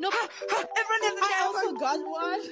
No, but everyone in the I also got one.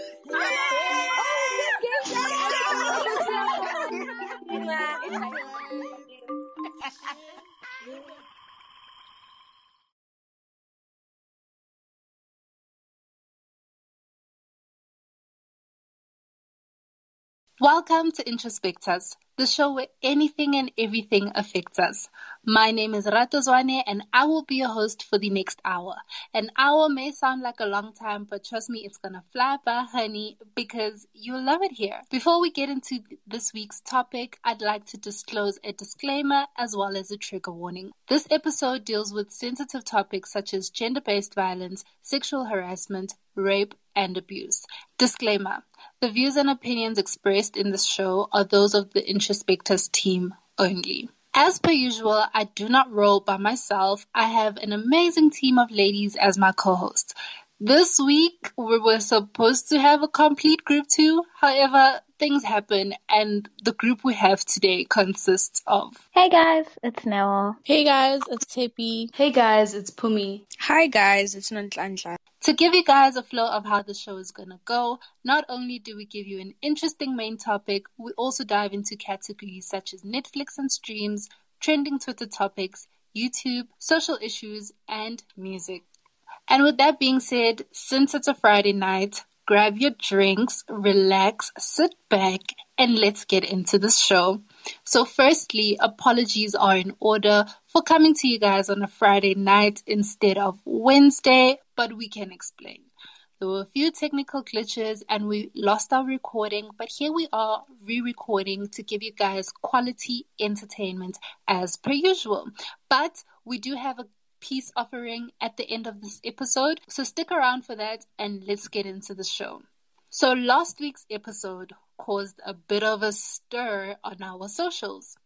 Welcome to Introspectus, the show where anything and everything affects us. My name is Rato Zwane and I will be your host for the next hour. An hour may sound like a long time, but trust me, it's gonna fly by, honey, because you'll love it here. Before we get into this week's topic, I'd like to disclose a disclaimer as well as a trigger warning. This episode deals with sensitive topics such as gender based violence, sexual harassment, rape, and abuse. Disclaimer The views and opinions expressed in this show are those of the Introspectus team only. As per usual, I do not roll by myself. I have an amazing team of ladies as my co hosts. This week, we were supposed to have a complete group too. However, things happen, and the group we have today consists of Hey guys, it's Neo. Hey guys, it's Tippy. Hey guys, it's Phumi. Hi guys, it's Nonhlanhla. To give you guys a flow of how the show is gonna go, not only do we give you an interesting main topic, we also dive into categories such as Netflix and streams, trending Twitter topics, YouTube, social issues, and music. And with that being said, since it's a Friday night, grab your drinks, relax, sit back, and let's get into the show. So, firstly, apologies are in order for coming to you guys on a Friday night instead of Wednesday, but we can explain. There were a few technical glitches and we lost our recording, but here we are re recording to give you guys quality entertainment as per usual. But we do have a peace offering at the end of this episode, so stick around for that and let's get into the show. So, last week's episode caused a bit of a stir on our socials.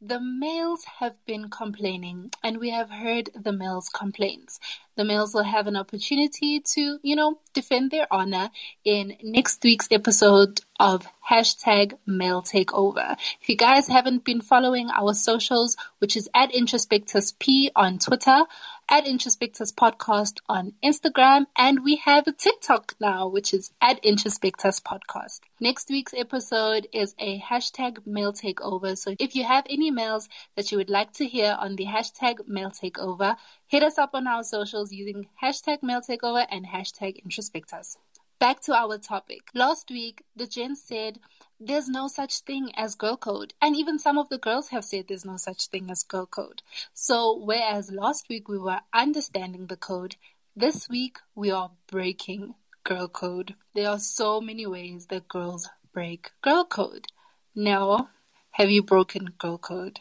The males have been complaining, and we have heard the males' complaints. The males will have an opportunity to, you know, defend their honor in next week's episode of hashtag male takeover. If you guys haven't been following our socials, which is at Introspectus P on Twitter, at Introspectus Podcast on Instagram, and we have a TikTok now, which is at Introspectus Podcast. Next week's episode is a hashtag male takeover. So if you have any mails that you would like to hear on the hashtag male takeover, hit us up on our socials using hashtag male takeover and hashtag Introspectus. Back to our topic. Last week, the gents said there's no such thing as girl code. And even some of the girls have said there's no such thing as girl code. So, whereas last week we were understanding the code, this week we are breaking girl code. There are so many ways that girls break girl code. Now, have you broken girl code?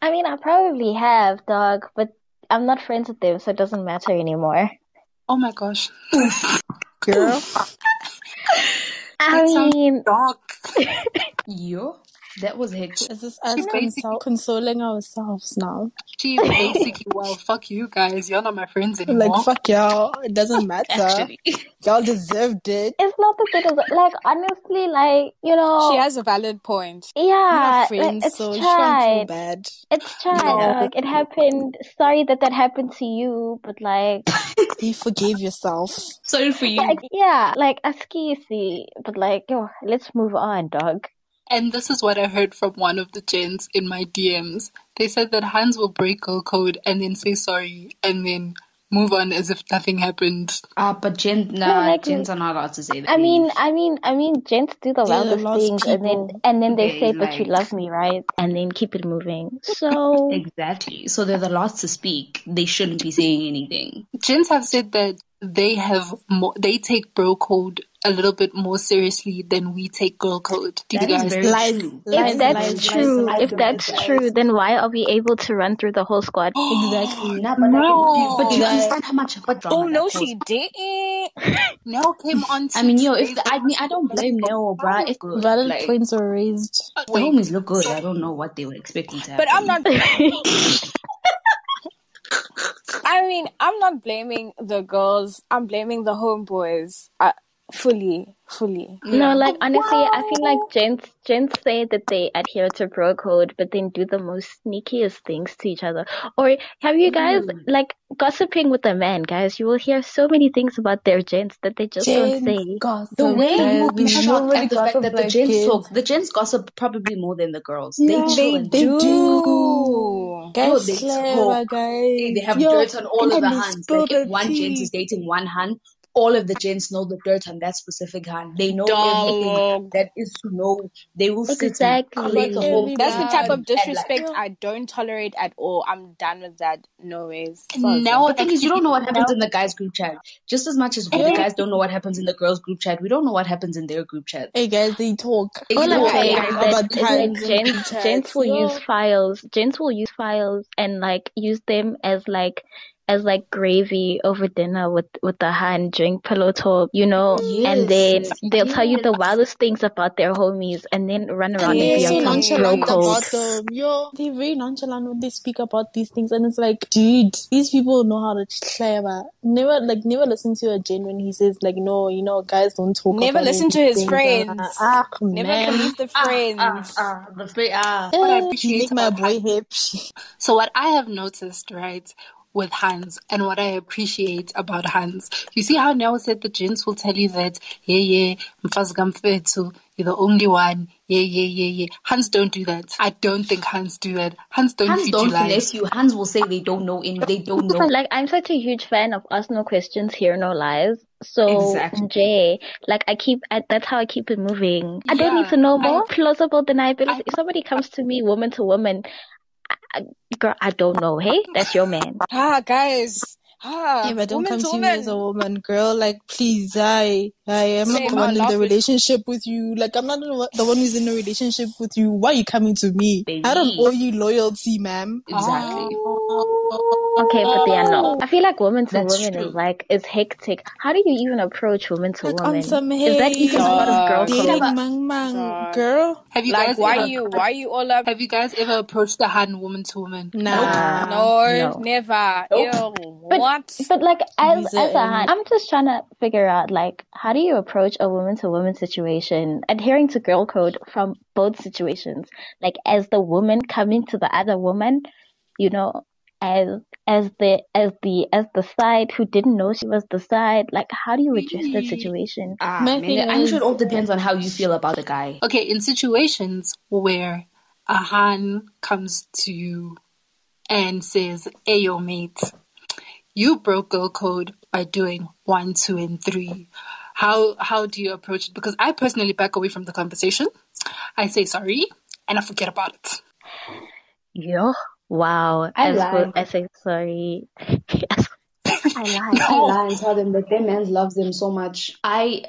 I mean, I probably have, dog, but I'm not friends with them, so it doesn't matter anymore. Oh my gosh. Girl. I That sounds mean, dark. Yo, that was hectic. Is this us basically- consol- consoling ourselves now? She basically, well, fuck you guys. You're not my friends anymore. Like, fuck y'all. It doesn't matter. Actually, Y'all deserved it. it's not that it is like honestly, like you know, She has a valid point. We're yeah, not like, friends, it's so she can't feel tried. bad. It's tried. No. Like it happened. Sorry that that happened to you, but like, You forgave yourself. sorry for you. like yeah, like askisi, but like yo, let's move on, dog. And this is what I heard from one of the gents in my DMs. They said that Hans will break girl code and then say sorry and then move on as if nothing happened. Ah, but gen, nah, like- gents are not allowed to say that. I mean. I mean, I mean, gents do the They're the wildest lost things, and then and then they Yeah, say, "But you love me, right?" And then keep it moving. So exactly. So they're the last to speak. They shouldn't be saying anything. Gents have said that they have more, they take bro code a little bit more seriously than we take girl code. Do you That is guys? very Lies. true. Lies, if that's lies, true, lies, if that's lies. true, then why are we able to run through the whole squad? Exactly. Nah, but, No. but you understand how much what drama Oh no, that she didn't. Nell came on. I mean, yo, if I mean, I don't blame Neo, bruh. If good, Valid like, points were raised. Uh, the homies look good. I don't know what they were expecting to happen. But I'm not. I mean, I'm not blaming the girls. I'm blaming the homeboys. I, fully, fully. No, like honestly, I feel like gents gents say that they adhere to bro code, but then do the most sneakiest things to each other. Or have you guys mm. like gossiping with a man, guys? You will hear so many things about their gents that they just don't say. gossip. The way you will be shocked at the fact gossip that the gents kids. talk. The gents gossip probably more than the girls. Yeah, they They They do. do. Guys, they clever, talk. guys. they have Yo, dirt on all of the hands. Like if one gent is dating one hand, all of the gents know the dirt on that specific hand. They know everything that is to know. They will sit Exactly. and collate the whole That's the type of and- and, like, disrespect I don't tolerate at all. I'm done with that. No ways. Now The thing is, you don't know what happens now- in the guys group chat. Just as much as we, the guys don't know what happens in the girls group chat, we don't know what happens in their group chat. Hey guys, they talk. They All talk, I'm saying is about like gents, gents will yo. use files. Gents will use files and like use them as like as like gravy over dinner with with the hand during pillow talk, you know. and then they'll tell you the wildest things about their homies, and then run around They're and so be on some bro nonchalant about them. Yo, they're very nonchalant when they speak about these things, and it's like, dude, these people know how to clever. Never, like, never listen to a Jen when he says, like, no, you know, guys don't talk. Never about listen to his things. friends. Ah, Never man. believe the Ah, friends. ah, ah, the free, ah. What I Eh, appreciate make my boy happy. So what I have noticed, right, with Hans and what I appreciate about Hans, you see how Nell said the gents will tell you that, yeah, yeah, mfazi kamfethu, you're the only one, yeah, yeah, yeah, yeah. Hans don't do that. I don't think Hans do that. Hans don't Hands feed don't you lies. finesse you. Hands will say they don't know in they don't know. Like I'm such a huge fan of ask no questions, hear no lies. So Exactly. Jay, like I keep, I, that's how I keep it moving. I don't need to know I- more. Plausible deniability. I- if somebody comes to me, woman to woman, I, I, girl, I don't know. Hey, that's your man. Ah, guys. Ah, Yeah, but don't come to to me as a woman. woman, girl. Like, please, I, I am not the one in the relationship with you. Like, I'm not the one- who's in a relationship with you. Why are you coming to me? I don't owe you loyalty, ma'am. Exactly. Okay, but yeah, no. I feel like woman to That's woman true. is like is hectic. How do you even approach woman to Like, woman? on some Is that even part of girl Dog. Dating code? mang mang, girl. Have you Like, guys why ever, you, why you all up? have you guys ever approached a Han woman to woman? Nah. No, no. never. Nope. Ew, But- But like as as a and- hand, I'm just trying to figure out like how do you approach a woman to woman situation, adhering to girl code from both situations. Like as the woman coming to the other woman, you know, as as the as the as the side who didn't know she was the side. Like how do you address that situation? Ah, My man, thing I'm sure it all depends on how you feel about the guy. Okay, in situations where a Han comes to you and says, Hey, yo, mate, you broke girl code by doing one, two, and three. How how do you approach it? Because I personally back away from the conversation. I say sorry and I forget about it. Yo, wow. I as lied. good as I sorry. I lied. I lie and tell them that their man loves them so much. I,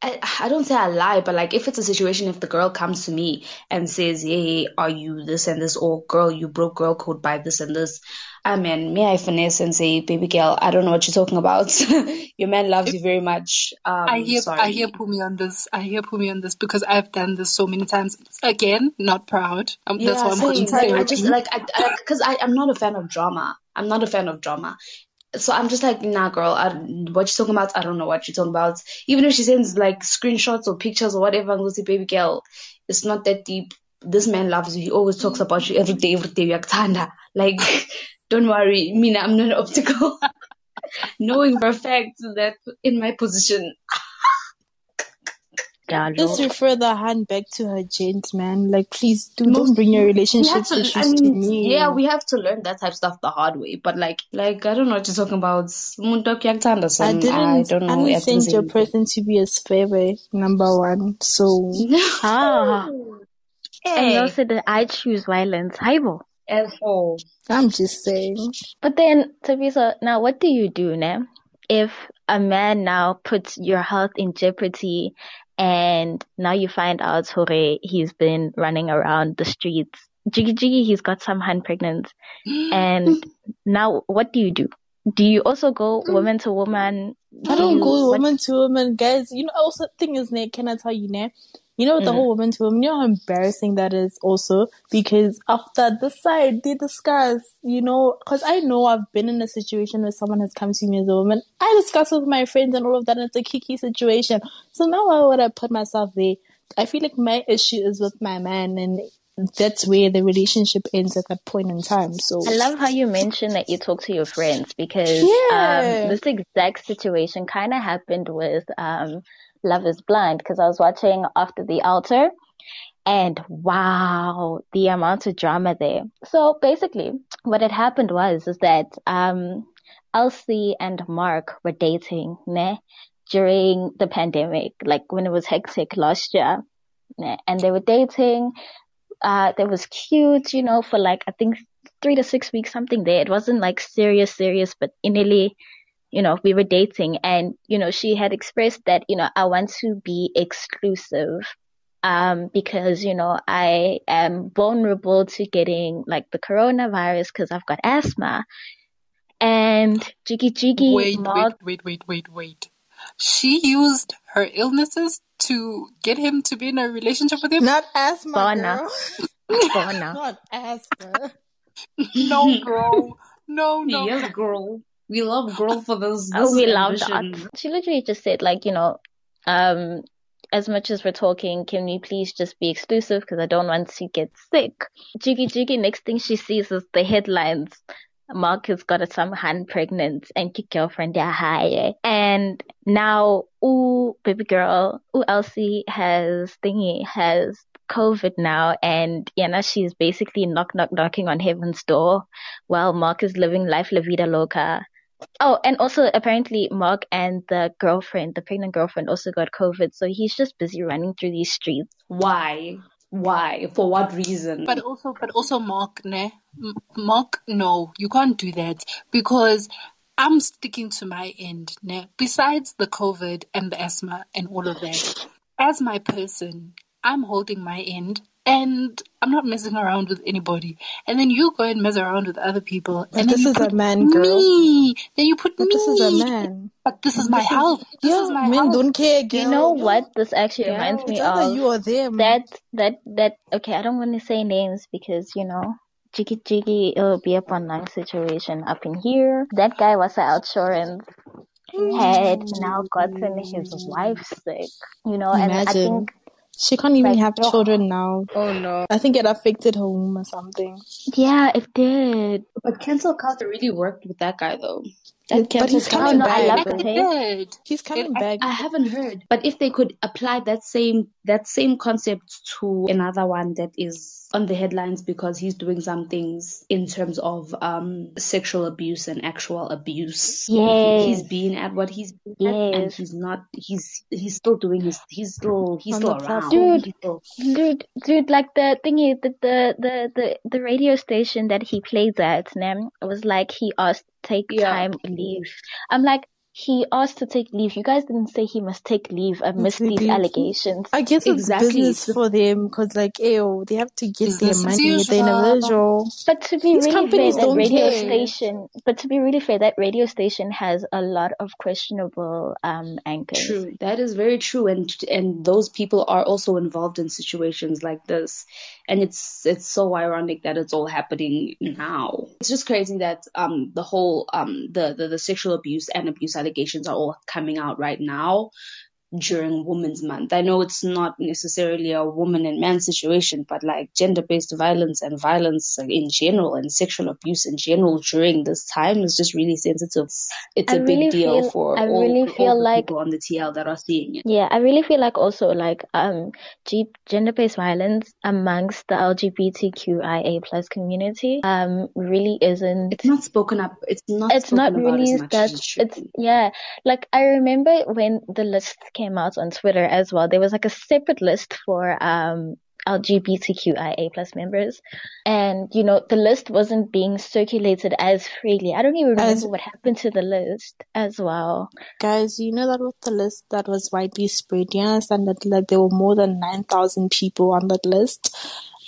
I, I don't say I lie, but like if it's a situation, if the girl comes to me and says, "Hey, are you this and this?" or "Girl, you broke girl code by this and this," I mean, may I finesse and say, "Baby girl, I don't know what you're talking about. Your man loves you very much." Um, I hear sorry. I hear Phumi on this. I hear Phumi on this because I've done this so many times. Again, not proud. Um, that's why I'm putting Like, I just like I because I, I'm not a fan of drama. I'm not a fan of drama. So I'm just like, nah, girl. I, what you talking about? I don't know what you're talking about. Even if she sends like screenshots or pictures or whatever, I'm gonna say, baby girl, it's not that deep. This man loves you. He always talks about you every day, every day. Yaktanda. Like, don't worry. Mina, I'm not an optical. Knowing for a fact that in my position, Just refer the hand back to her gent, man. Like, please do, Most- don't bring your relationship to. issues I to me. yeah, we have to learn that type of stuff the hard way. But like, like I don't know what you're talking about. Umuntu yakuthanda I some- didn't. I don't know. I didn't I send your say person to be a spare number one. So Ah. And you also said that I choose violence. Haibo. asshole. I'm just saying. But then, Tabitha, now what do you do now if a man now puts your health in jeopardy and now you find out Hore, he's been running around the streets. Jiggy Jiggy, he's got some hand pregnant. And now what do you do? Do you also go mm. woman to woman? I Do don't you- go what- woman to woman, guys. You know, also thing is, ne, can I tell you, ne? You know, what the whole woman to woman, you know how embarrassing that is also because after this side they discuss, you know, cause I know I've been in a situation where someone has come to me as a woman. I discuss with my friends and all of that and it's a kiki situation. So now why would I put myself there? I feel like my issue is with my man and that's where the relationship ends at that point in time. So I love how you mentioned that you talk to your friends because Yeah. um, this exact situation kind of happened with um, Love is Blind because I was watching After the Altar and wow, the amount of drama there. So basically, what had happened was is that um, Elsie and Mark were dating ne, during the pandemic, like when it was hectic last year. ne, And they were dating uh, was cute, you know, for like, I think three to six weeks, something there. It wasn't like serious, serious, but initially, you know, we were dating and, you know, she had expressed that, you know, I want to be exclusive. Um, because, you know, I am vulnerable to getting like the coronavirus because I've got asthma. And Jiggy Jiggy Wait, Mark, wait, wait, wait, wait, wait. She used her illnesses to get him to be in a relationship with him? not asthma, Bona. girl. Bona. not asthma. No, girl. No, no. yes, girl. We love girl for those. Oh, this we love that. She literally just said, like, you know, um, as much as we're talking, can we please just be exclusive? Because I don't want to get sick. Jiggy Jiggy, next thing she sees is the headlines. Mark has got a some hand pregnant and your girlfriend are high. And now, ooh, baby girl, ooh, Elsie has thingy, has COVID now. And, you know, she's basically knock, knock, knocking on heaven's door while Mark is living life la vida loca. Oh, and also apparently Mark and the girlfriend, the pregnant girlfriend, also got COVID. So he's just busy running through these streets. Why? Why? For what reason? But also, but also, Mark, ne? Mark, no, you can't do that because I'm sticking to my end, ne? Besides the COVID and the asthma and all of that, as my person, I'm holding my end and I'm not messing around with anybody. And then you go and mess around with other people. But and then this you is a man, girl. Me. Then you put But me. this is a man. But this is my health. This yeah, is my men health. don't care, girl. You know what this actually Yeah, reminds me It's of? you or them. that that that okay i don't want to say names because you know jiggy jiggy it'll be up online situation up in here that guy was an outsurance had now gotten his wife sick you know and i think She can't even Like, have oh. children now. Oh no. I think it affected her womb or something. yeah it did But cancel culture really worked with that guy though. But That cancel he's coming no i back. love It it hey. He's coming It- back. I haven't heard. But if they could apply that same that same concept to another one that is on the headlines because he's doing some things in terms of um sexual abuse and actual abuse. Yes. He's been at what he's been at and he's not he's he's still doing his he's still he's On still around. platform. He's still- Dude, dude, like the thingy, the the the the, the radio station that he plays at, Nam, it was like he asked to take Yeah. time leave. I'm like, he asked to take leave. You guys didn't say he must take leave I amidst these Exactly. allegations. I guess it's Exactly. business for them because, like, ew, they have to get their Business as money at the usual. individual. But to be These really fair, that radio care. station, but to be really fair, that radio station has a lot of questionable um anchors. True. That is very true. And and those people are also involved in situations like this. And it's it's so ironic that it's all happening now. It's just crazy that um the whole um the, the, the sexual abuse and abuse allegations are all coming out right now during Women's Month. I know it's not necessarily a woman and man situation, but like gender based violence and violence in general and sexual abuse in general during this time is just really sensitive. It's I a big deal feel- for I all, really all feel the like- people on the TL that are seeing it. Yeah, I really feel like also like um G- gender-based violence amongst the LGBTQIA plus community um really isn't It's not spoken up. It's not. it's not really as much as that it it's yeah like i remember when the list came out on twitter as well. There was like a separate list for um lgbtqia plus members. And you know the list wasn't being circulated as freely. I don't even remember As- what happened to the list as well. Guys, you know that with the list that was widely spread, you understand that like there were more than 9,000 people on that list.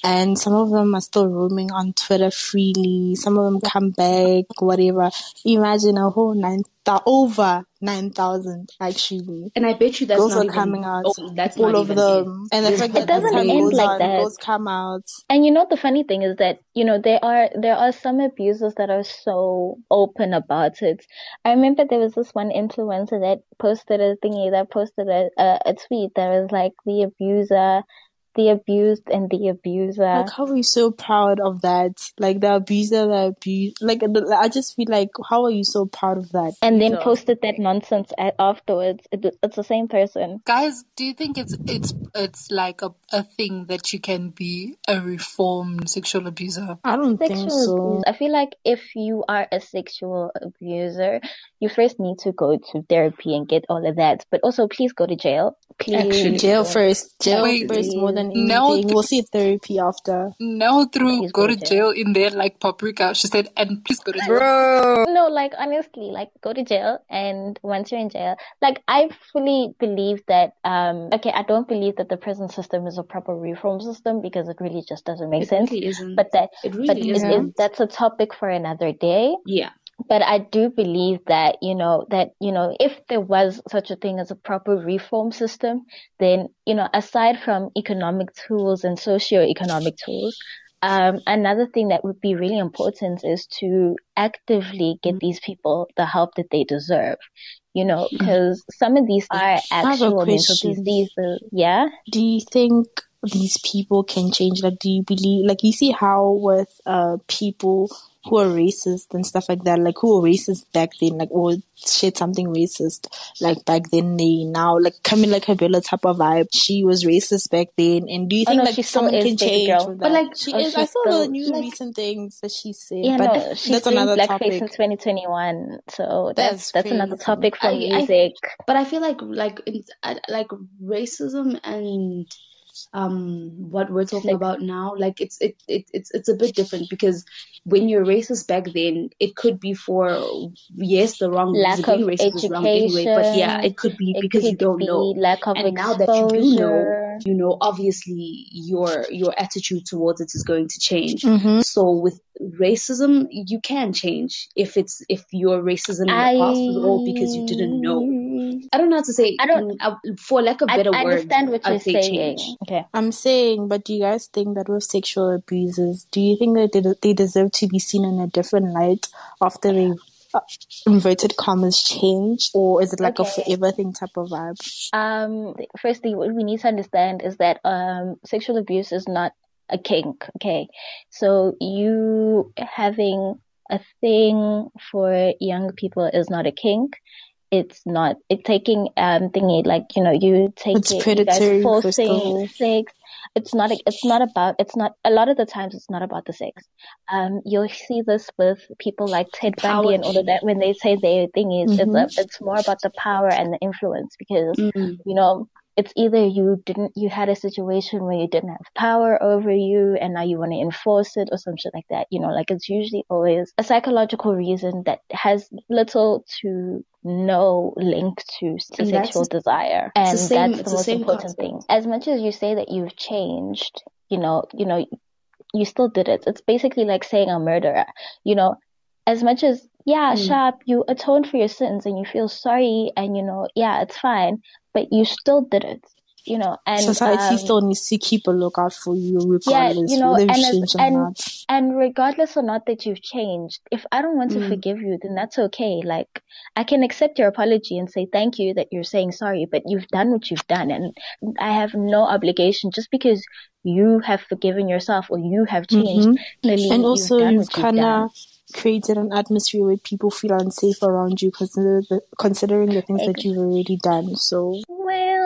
And some of them are still roaming on Twitter freely. Some of them come back, whatever. Imagine a whole nine, over nine thousand actually. And I bet you that's girls not are coming out. Oh, that's all of them, it. and the fact that it doesn't end like on, that. girls come out. And you know the funny thing is that you know there are there are some abusers that are so open about it. I remember there was this one influencer that posted a thingy that posted a, a, a tweet that was like the abuser the abused and the abuser. Like, how are you so proud of that? Like, the abuser, the abuse. Like, I just feel like, how are you so proud of that? And then posted that nonsense afterwards. It, it's the same person. Guys, do you think it's it's it's like a, a thing that you can be a reformed sexual abuser? I don't sexual think so. Abuse. I feel like if you are a sexual abuser, you first need to go to therapy and get all of that. But also, please go to jail. Please. Actually, jail first. Jail Wait, first more than anything. No, th- we'll see therapy after. No, through go go to to jail in there like paprika. She said, and please go to jail. Bro. No, like honestly, like go to jail and once you're in jail, like I fully believe that um okay, I don't believe that the prison system is a proper reform system because it really just doesn't make It sense. really isn't. But that it but really it isn't. is that's a topic for another day. Yeah. But I do believe that, you know, that, you know, if there was such a thing as a proper reform system, then, you know, aside from economic tools and socio-economic tools, um, another thing that would be really important is to actively get these people the help that they deserve. You know, because some of these are actual mental diseases. Yeah. Do you think these people can change? Like, do you believe, like, you see how with uh people who are racist and stuff like that, like who were racist back then, like or shared something racist, like back then they now like coming Camila Cabello type of vibe. She was racist back then, and do you Oh, think no, like she someone can change? But, like, oh, she oh, is. I saw the new like- recent things that she said, Yeah, but no, she's that's another blackface topic. in 2021. So That's that's that's another topic for I- I- music. But I feel like like in, uh, like racism and um what we're talking Like- about now like it's it, it it's it's a bit different because when you're racist back then it could be for yes the wrong Lack reason of wrong anyway but yeah it could be It because you don't be know. lack of and now that you do know you know obviously your your attitude towards it is going to change. Mm-hmm. so with racism you can change if it's if your racism in the past was all because you didn't know I don't know how to say. I don't- uh, for lack of I, better I words, understand what you're say saying. change. Okay. I'm saying, but do you guys think that with sexual abusers, do you think that they, they deserve to be seen in a different light after they uh, inverted commas change, or is it like a forever thing type of vibe? Um, firstly, what we need to understand is that um, sexual abuse is not a kink. Okay, so you having a thing for young people is not a kink. It's not. It's taking um thingy like you know you take It's it, you predatory, guys of all. forcing sex. It's not. It's not about. It's not. A lot of the times, it's not about the sex. Um, you'll see this with people like Ted Power. Bundy and all of that when they say their thing is. Mhm. It's a, It's more about the power and the influence because Mm. you know, it's either you didn't, you had a situation where you didn't have power over you and now you want to enforce it or some shit like that. You know, like it's usually always a psychological reason that has little to no link to, sexual desire. And the same- that's the most important concept. thing. As much as you say that you've changed, you know, you know, you still did it. It's basically like saying a murderer, you know, as much as yeah, Mm. sharp, you atone for your sins and you feel sorry and you know, yeah, it's fine, but you still did it, you know, and Society um, still needs to keep a lookout for you, regardless you know, and as- and- and regardless or not that you've changed, if I don't want to Mm. forgive you, then that's okay. Like I can accept your apology and say thank you that you're saying sorry, but you've done what you've done, and I have no obligation just because you have forgiven yourself or you have changed. Mhm. Clearly, And also, you've you've kind of created an atmosphere where people feel unsafe around you, consider the, considering the things that you've already done. So, Well,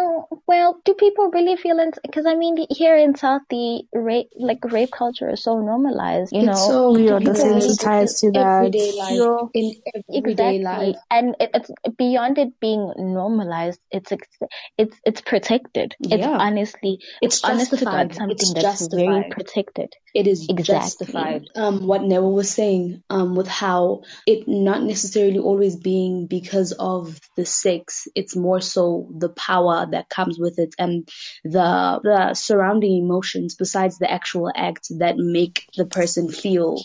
well, do people really feel it? Because I mean, here in South, the rape, like rape culture, is so normalized. You know, It's so are people really desensitized to that. everyday life. You're- In everyday exactly, life. and it, it's beyond it being normalized. It's it's it's protected. It's Yeah. honestly, It's honest to justified. God, something It's that's very protected. It is Exactly. justified. Um, what Neva was saying, um, with how it not necessarily always being because of the sex, it's more so the power that comes comes with it and the the surrounding emotions besides the actual act that make the person feel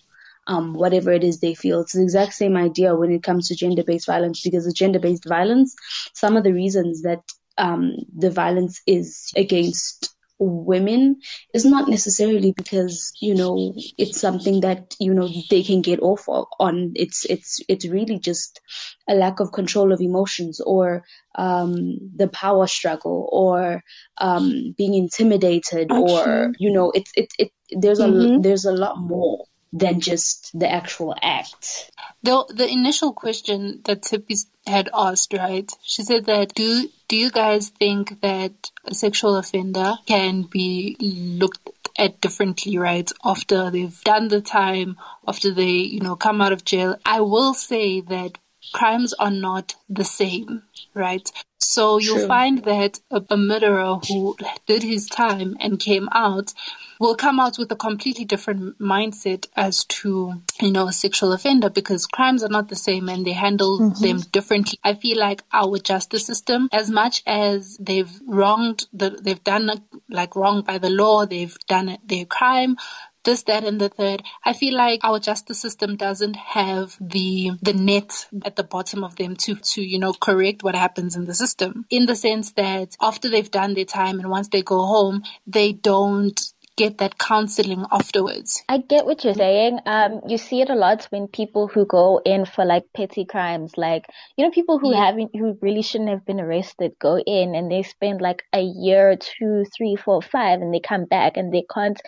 um, whatever it is they feel. It's the exact same idea when it comes to gender based violence because the gender based violence, some of the reasons that um, the violence is against women is not necessarily because you know it's something that you know they can get off on it's it's it's really just a lack of control of emotions or um the power struggle or um being intimidated Actually. or you know it's it, it there's a Mhm. there's a lot more than just the actual act The the initial question that Tippy had asked, right? She said that do do you guys think that a sexual offender can be looked at differently, right? After they've done the time, after they, you know, come out of jail. I will say that crimes are not the same, right? So you'll True. find that a, a murderer who did his time and came out will come out with a completely different mindset as to, you know, a sexual offender because crimes are not the same and they handle mm-hmm. them differently. I feel like our justice system, as much as they've wronged, the, they've done like wrong by the law, they've done their crime, this, that, and the third. I feel like our justice system doesn't have the the net at the bottom of them to to you know correct what happens in the system. In the sense that after they've done their time and once they go home, they don't get that counseling afterwards. I get what you're saying. Um, you see it a lot when people who go in for like petty crimes, like you know, people who Yeah. haven't, who really shouldn't have been arrested, go in and they spend like a year, two, three, four, five, and they come back and they can't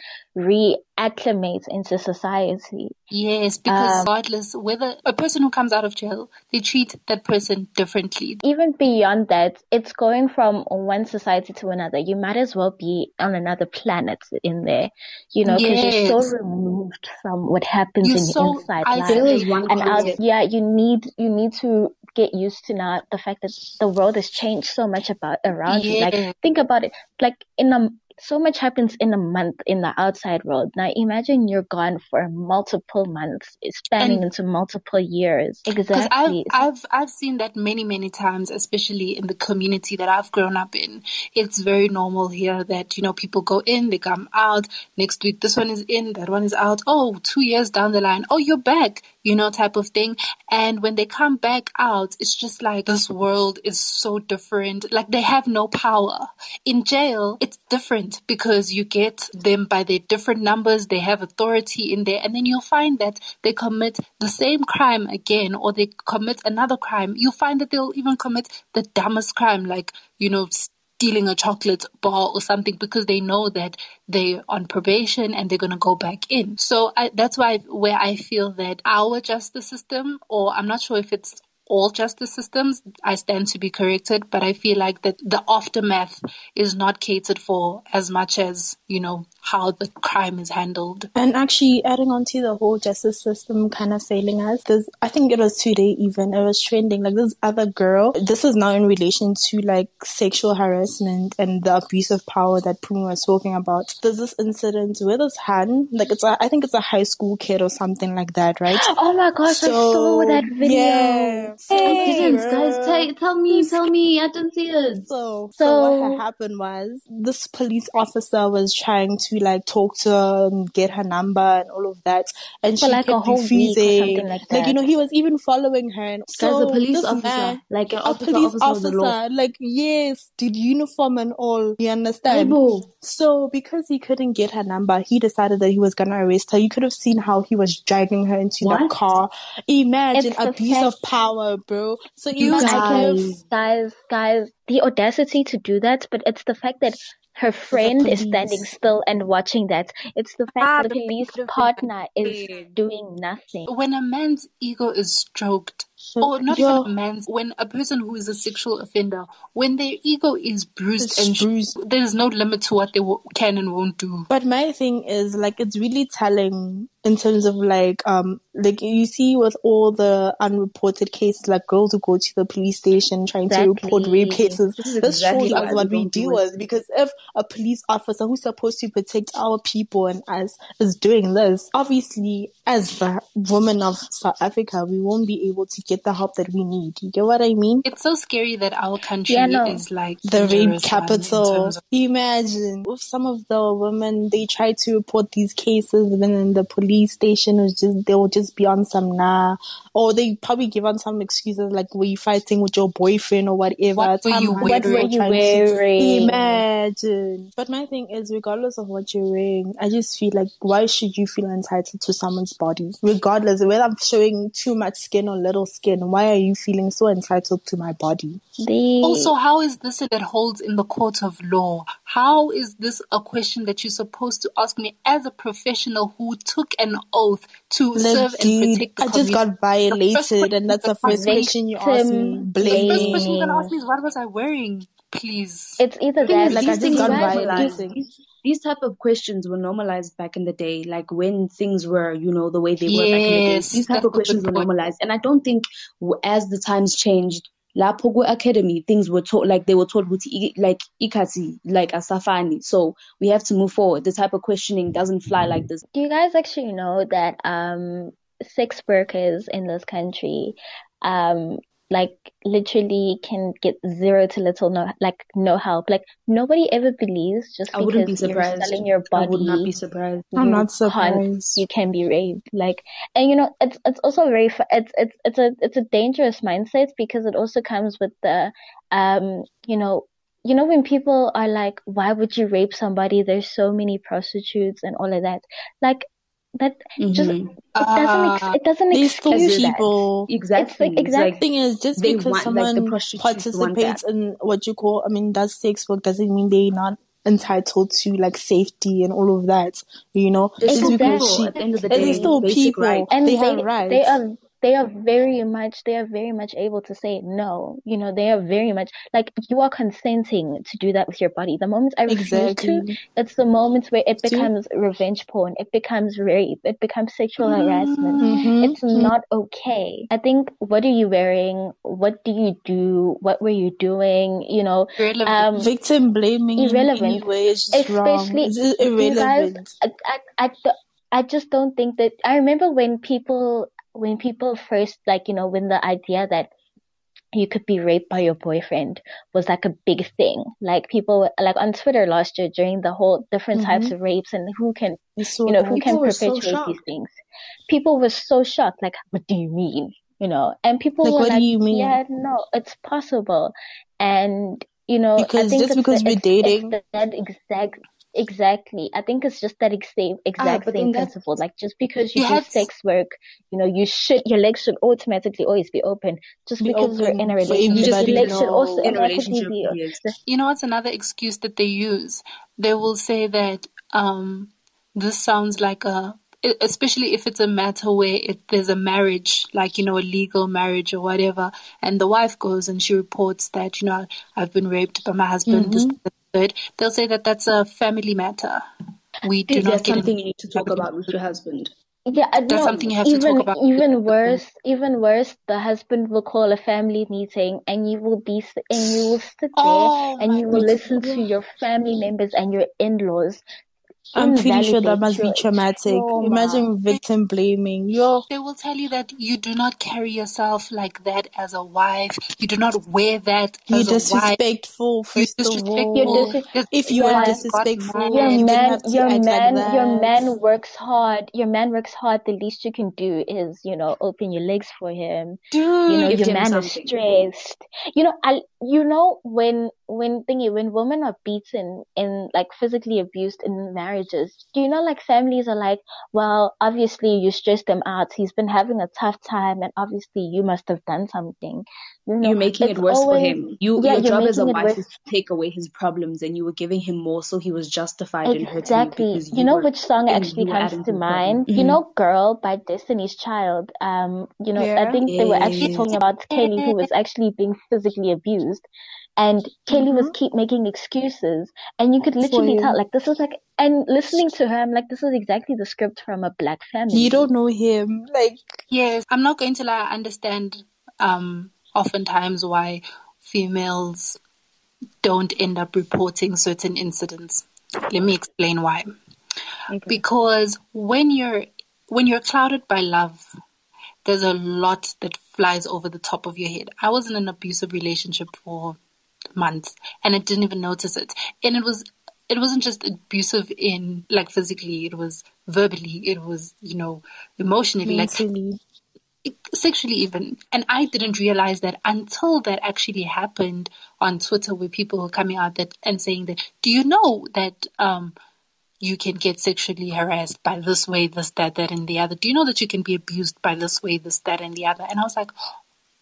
reacclimate into society. Yes, because Um, regardless whether a person who comes out of jail, they treat that person differently. Even beyond that, it's going from one society to another. You might as well be on another planet in there, you know, because you're so removed from what happens You're in so your inside life. there isolated. was one and out, yeah, you need you need to get used to now the fact that the world has changed so much about around you. Like think about it. Like in a so much happens in a month in the outside world. Now imagine you're gone for multiple months, spanning And- into multiple years. Because I've, Exactly. I've, I've seen that many, many times, especially in the community that I've grown up in. It's very normal here that, you know, people go in, they come out. Next week, this one is in, that one is out. Oh, two years down the line. Oh, you're back, you know, type of thing. And when they come back out, it's just like this world is so different. Like they have no power. In jail, it's different because you get them by their different numbers. They have authority in there. And then you'll find that they commit the same crime again or they commit another crime. You'll find that they'll even commit the dumbest crime, like, you know, stealing a chocolate bar or something because they know that they're on probation and they're going to go back in. So I, that's why where I feel that our justice system, or I'm not sure if it's all justice systems, I stand to be corrected, but I feel like that the aftermath is not catered for as much as, you know, how the crime is handled. And actually, adding on to the whole justice system kind of failing us, there's, I think it was today even, it was trending, like this other girl, this is now in relation to like sexual harassment and the abuse of power that Phumi was talking about. There's this incident where this Han, like it's a, I think it's a high school kid or something like that, right? oh my gosh, I saw that video. Yeah. I didn't, So, guys. Tell, tell me, tell me. I didn't see it. So, so, So- what happened was this police officer was trying to like talk to her and get her number and all of that, and For she like a kept whole week or refusing. like Like you know, he was even following her. And Guys, so a police officer, man, like a police officer of officer, like yes, did uniform and all. You understand? Aibo. So because he couldn't get her number, he decided that he was gonna arrest her. You could have seen how he was dragging her into the car. Imagine abuse of power, bro. So You imagine guys. if guys, guys, the audacity to do that, but it's the fact that her friend is standing still and watching that. It's the fact Ah, that the the police could have been partner is doing nothing. When a man's ego is stroked, or not even a man's, when a person who is a sexual offender, when their ego is bruised It's and bruised. there's no limit to what they w- can and won't do. But my thing is like it's really telling in terms of like um like you see with all the unreported cases like girls who go to the police station trying to report rape cases. This is This exactly shows us what we deal with because if a police officer who's supposed to protect our people and us is doing this, obviously as the woman of South Africa, we won't be able to get the help that we need. You get what I mean? It's so scary that our country Yeah, no. is like the rape dangerous one in capital. terms of- Imagine if some of the women they try to report these cases, and then the police station is just they will just be on some nah, or they probably give on some excuses like were you fighting with your boyfriend or whatever. What were you hard, wearing? What were you wearing? Imagine. But my thing is, regardless of what you're wearing, I just feel like why should you feel entitled to someone's body? Regardless, of whether I'm showing too much skin or little skin, why are you feeling so entitled to my body? The Also, how is this that holds in the court of law? How is this a question that you're supposed to ask me as a professional who took an oath to serve and dude, protect the I just got violated, and that's the first question you ask me. Victim The first question you're gonna ask me is what was I wearing? Please. it's either that. that is, Like, I these just things got were violated. Normalized. violated. These, these type of questions were normalized back in the day, like when things were, you know, the way they were back in the day. These type of questions were normalized, and I don't think as the times changed. La Pogo Academy, things were taught like they were taught with like ikati, like asafani. So we have to move forward. The type of questioning doesn't fly like this. Do you guys actually know that um sex workers in this country um like literally can get zero to little no like no help. Like nobody ever believes just I wouldn't be because you're selling your body. I would not be surprised. I'm you not can't surprised. you can be raped like and you know it's it's also very it's it's it's a it's a dangerous mindset because it also comes with the um you know you know when people are like why would you rape somebody there's so many prostitutes and all of that like that just Mhm. it doesn't ex- it doesn't These two excuse that people. Exactly. like- It's like exactly. thing is, just They because want- like, the someone prostitutes participates in what you call, I mean, does sex work doesn't mean they're not entitled to like safety and all of that. You know, They're just still because people she, at the end of the they're still people. rights. and they they have rights. they are they are very much they are very much able to say no you know they are very much like you are consenting to do that with your body the moment i refuse to it's the moment where it becomes revenge porn it becomes rape it becomes sexual harassment Mhm. it's not okay i think what are you wearing what do you do what were you doing you know irrelevant. um Victim blaming in irrelevant. any way is just wrong. especially It's you guys irrelevant. I, I, I, d- I just don't think that I remember when people when people first like you know when the idea that you could be raped by your boyfriend was like a big thing. Like people like on Twitter last year during the whole different types Mhm. of rapes and who can so you know who can were so perpetuate these things. People were so shocked like what do you mean? You know? And people Like, were what do like you mean? yeah no it's possible. And you know I Because think just it's because the, we're it's, dating- it's that exact exactly I think it's just that same exact but same principle like just because you You do sex work you know you should your legs should automatically always be open just Be because you're in a relationship everybody your legs should also in a relationship. You know what's another excuse that they use? They will say that um, this sounds like a especially if it's a matter where it, there's a marriage, like you know, a legal marriage or whatever, and the wife goes and she reports that you know I've been raped by my husband. Mm-hmm. this, third. They'll say that that's a family matter. We do Is not that get something you need to talk about with your husband? Yeah, uh, That's know. something you have to talk even about. even worse, even worse, the husband will call a family meeting and you will be and you will sit there Oh and you will God. listen to your family members and your in-laws I'm pretty sure that must be traumatic. Oh, trauma. Imagine victim blaming. Yo, They will tell you that you do not carry yourself like that as a wife. You do not wear that you're as a wife. You're disrespectful. You're dis- If you are disrespectful. Your man, have your man, like your man works hard. Your man works hard. The least you can do is, you know, open your legs for him. Dude, you know, your man something. is stressed. You know, I, you know, when, when thingy, when women are beaten and like physically abused in marriages, do you know, like families are like, well, obviously you stressed him out. He's been having a tough time and obviously you must have done something. You know, You're making it worse for him. You, yeah, your job as a wife is to take away his problems, and you were giving him more, so he was justified in hurting you Exactly. because You know which song actually comes to the mind? problem. You know Girl by Destiny's Child. Um, you know, I Yeah. think they were actually talking about Kelly who was actually being physically abused. And Kelly was keep making excuses and you could literally tell like this is like and listening to her I'm like this is exactly the script from a black family. You don't know him. Like, Yes, I'm not going to lie. I understand um, oftentimes why females don't end up reporting certain incidents. Let me explain why. Because when you're when you're clouded by love, there's a lot that flies over the top of your head. I was in an abusive relationship for months and I didn't even notice it. And it was it wasn't just abusive in like physically, it was verbally, it was, you know, emotionally, Mentally. like sexually even. And I didn't realize that until that actually happened on Twitter where people were coming out that and saying that, do you know that um you can get sexually harassed by this way, this, that, that, and the other. Do you know that you can be abused by this way, this, that, and the other? And I was like,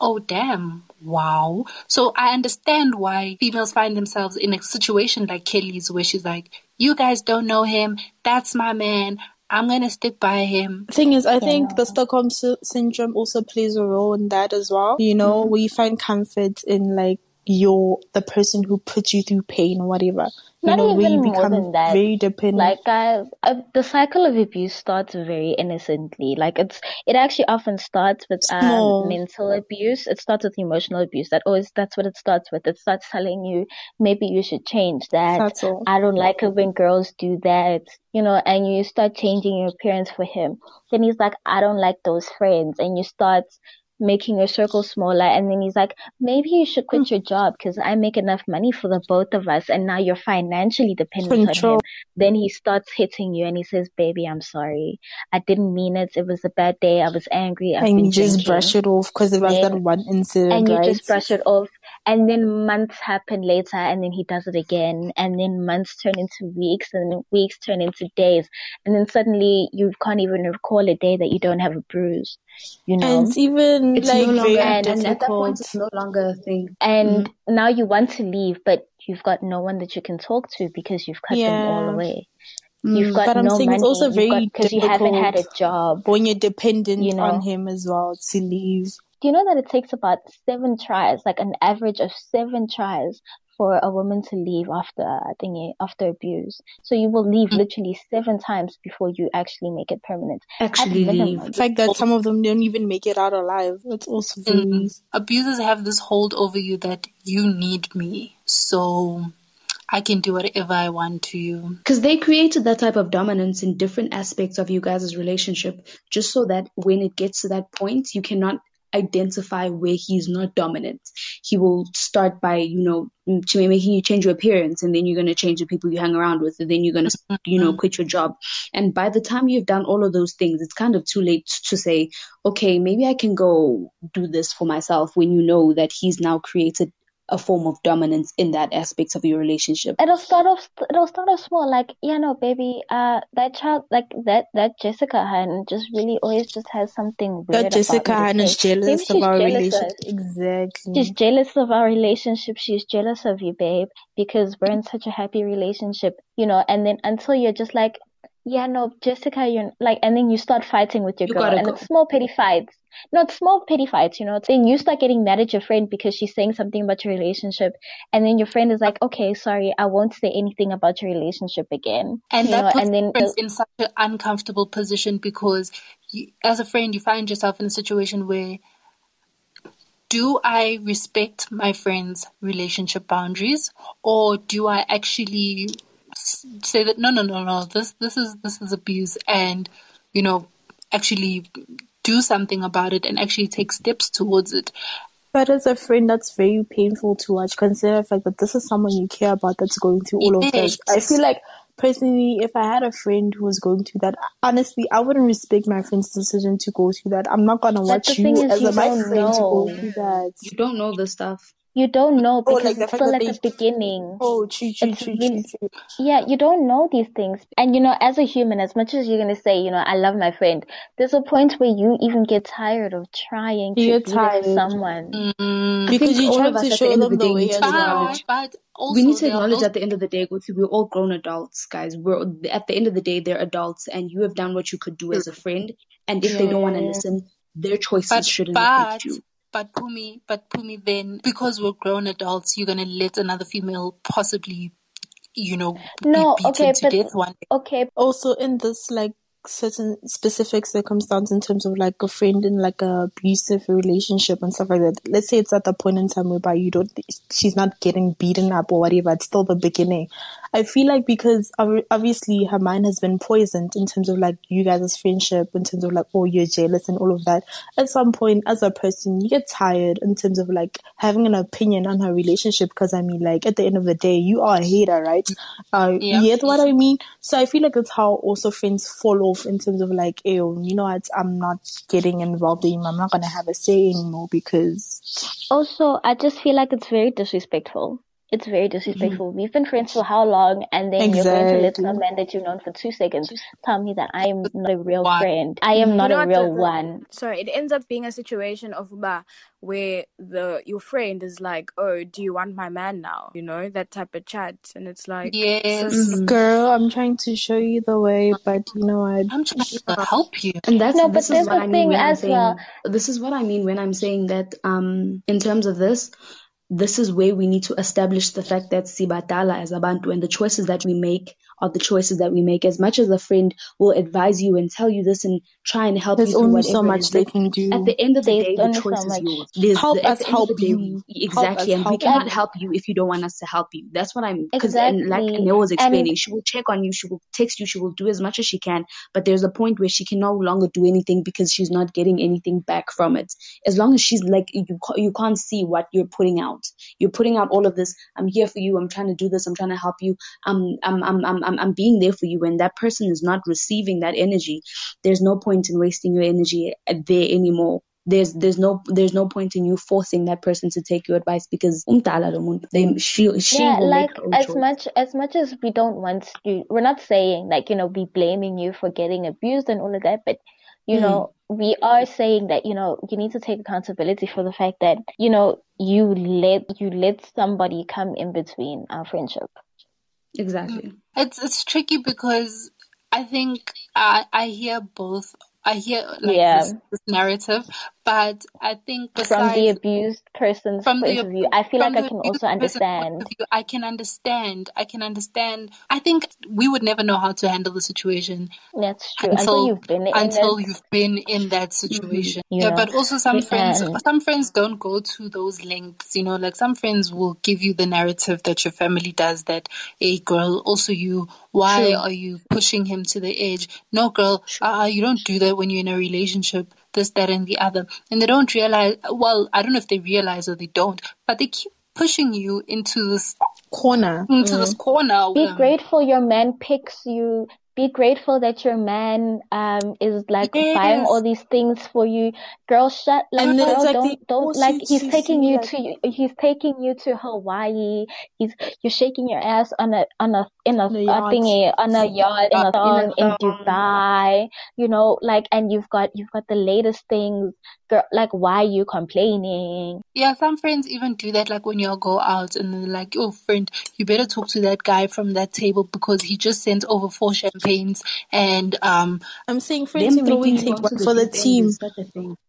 oh, damn, wow. So I understand why females find themselves in a situation like Kelly's where she's like, you guys don't know him. That's my man. I'm going to stick by him. Thing is, I think the Stockholm syndrome also plays a role in that as well. You know, Mm-hmm. we find comfort in like your the person who puts you through pain or whatever. You Not know, where you even more become than that. very dependent. Like guys, uh, the cycle of abuse starts very innocently. Like it's, it actually often starts with um, mental abuse. It starts with emotional abuse. That always, that's what it starts with. It starts telling you maybe you should change that. I don't like it when girls do that, you know, and you start changing your appearance for him. Then he's like, I don't like those friends, and you start making your circle smaller. And then he's like, maybe you should quit hmm. your job because I make enough money for the both of us, and now you're financially dependent on Control. him. Then he starts hitting you, and he says, "Baby, I'm sorry. I didn't mean it. It was a bad day. I was angry. I've and you just drinking." brush it off because it was Yeah. that one incident, and you right? just brush it off and then months happen later and then he does it again and then months turn into weeks and weeks turn into days and then suddenly you can't even recall a day that you don't have a bruise you know and it's even It's like no longer, very and, and at that point, it's no longer a thing. and now you want to leave but you've got no one that you can talk to because you've cut them all away Mm. you've got But I'm no saying money it's also very because you haven't had a job when you're dependent You know. on him as well to leave. Do you know that it takes about seven tries, like an average of seven tries for a woman to leave after I think after abuse? So you will leave literally seven times before you actually make it permanent. Actually leave. The fact that some of them don't even make it out alive. It's also very Mm. Abusers have this hold over you that you need me. So I can do whatever I want to you. Because they created that type of dominance in different aspects of you guys' relationship, just so that when it gets to that point, you cannot identify where he's not dominant. He will start by, you know, to making you change your appearance, and then you're going to change the people you hang around with, and then you're going to, you know, mm-hmm. quit your job. And by the time you've done all of those things, it's kind of too late to say, okay, maybe I can go do this for myself when you know that he's now created a form of dominance in that aspect of your relationship. It'll start off. It'll start off small, like yeah, no, baby. Uh, that child, like that, that Jessica Han, just really always just has something weird that Jessica about me Han is say. Maybe jealous of our jealous relationship. of- Exactly. She's jealous of our relationship. She's jealous of you, babe, because we're in such a happy relationship, you know. And then until you're just like, yeah, no, Jessica, you're like, and then you start fighting with your You girl, and go. it's small petty fights. No, it's small petty fights, you know. Then you start getting mad at your friend because she's saying something about your relationship, and then your friend is like, okay, sorry, I won't say anything about your relationship again, And you that know. puts And then friends in such an uncomfortable position because you, as a friend, you find yourself in a situation where do I respect my friend's relationship boundaries or do I actually s- say that no no no no this this is this is abuse and you know actually do something about it and actually take steps towards it But as a friend, that's very painful to watch. Consider the fact that this is someone you care about that's going through all of this. I feel like personally, if I had a friend who was going through that, honestly, I wouldn't respect my friend's decision to go through that. I'm not gonna watch you as you a, my don't friend to go through that. You don't know the stuff. You don't know Oh, because like it's still at they- the beginning. Oh, true, true, It's true, really- true, true. Yeah, you don't know these things. And you know, as a human, as much as you're gonna say, you know, I love my friend, there's a point where you even get tired of trying to You be get tired. with someone. Mm, Because you're all of us to at the show end of them the the day way need to as well. acknowledge- but also we need to acknowledge those at the end of the day, we're all grown adults, guys. We're at the end of the day, they're adults, and you have done what you could do as a friend. And if they don't want to listen, their choices But shouldn't but affect you. But Phumi, but Phumi, then because we're grown adults, you're gonna let another female possibly, you know, No, be beaten okay, to but- death one day. Okay, also in this like certain specific circumstance in terms of like a friend in like a abusive relationship and stuff like that let's say it's at the point in time whereby you don't she's not getting beaten up or whatever it's still the beginning I feel like because obviously her mind has been poisoned in terms of like you guys' friendship, in terms of like, oh, you're jealous and all of that. At some point, as a person, you get tired in terms of like having an opinion on her relationship. Because I mean, like at the end of the day, you are a hater, right? Uh, yeah. You get what I mean? So I feel like that's how also friends fall off in terms of like, ew, you know what? I'm not getting involved in. I'm not gonna have a say anymore because. Also, I just feel like it's very disrespectful it's very disrespectful. Mm-hmm. We've been friends for how long, and then exactly. you're going to let some man that you've known for two seconds tell me that I am not a real friend. I am not you know a real the, one. Sorry, it ends up being a situation of bah, where the your friend is like, "Oh, do you want my man now?" You know that type of chat, and it's like, "Yes, mm-hmm. girl, I'm trying to show you the way, but you know what? I'm trying to help you." And that's no, but this is what I mean when I'm saying. Well. This is what I mean when I'm saying that. Um, in terms of this, this is where we need to establish the fact that Sibadala as Abantu and the choices that we make are the choices that we make. As much as a friend will advise you and tell you this and try and help There's you, only so much they can do. At the end of the day, the choice is yours. There's help the, us help you. Exactly, and we cannot help you if you don't want us to help you. That's what I'm. Because exactly. like Neil was explaining, and she will check on you, she will text you, she will do as much as she can. But there's a point where she can no longer do anything because she's not getting anything back from it. As long as she's like you, you can't see what you're putting out. You're putting out all of this. I'm here for you. I'm trying to do this. I'm trying to help you. I'm I'm I'm I'm I'm being there for you. When that person is not receiving that energy, there's no point in wasting your energy there anymore there's there's no there's no point in you forcing that person to take your advice because they she she yeah, like as choice. much as much as we don't want to we're not saying like you know be blaming you for getting abused and all of that but you mm. know we are saying that you know you need to take accountability for the fact that you know you let you let somebody come in between our friendship exactly. It's it's tricky because i think i i hear both I hear like yeah. this, this, narrative, but I think besides, from the abused person's from point the, of view, I feel like I can also understand. View, I can understand. I can understand. I think we would never know how to handle the situation. That's true. Until, until you've been until it. you've been in that mm-hmm. situation. Mm-hmm. Yeah, know, but also some friends, some friends don't go to those lengths. You know, like some friends will give you the narrative that your family does. That a girl, also you. Why true. are you pushing him to the edge? No, girl, uh, you don't do that when you're in a relationship this, that, and the other. And they don't realize, well, I don't know if they realize or they don't, but they keep pushing you into this corner. Into mm. this corner. Be grateful your man picks you be grateful that your man um is like yes. buying all these things for you. Girl, shut like, girl, like don't don't like he's taking you like... to he's taking you to Hawaii. He's you're shaking your ass on a on a in a, a thingy on a yacht in a thong in, in Dubai. You know, like and you've got you've got the latest things. Girl, like why are you complaining? Yeah, some friends even do that. Like when you all go out and they're like, "Oh, friend, you better talk to that guy from that table because he just sent over four champagne." Campaigns and um I'm saying friends who really take one for the team.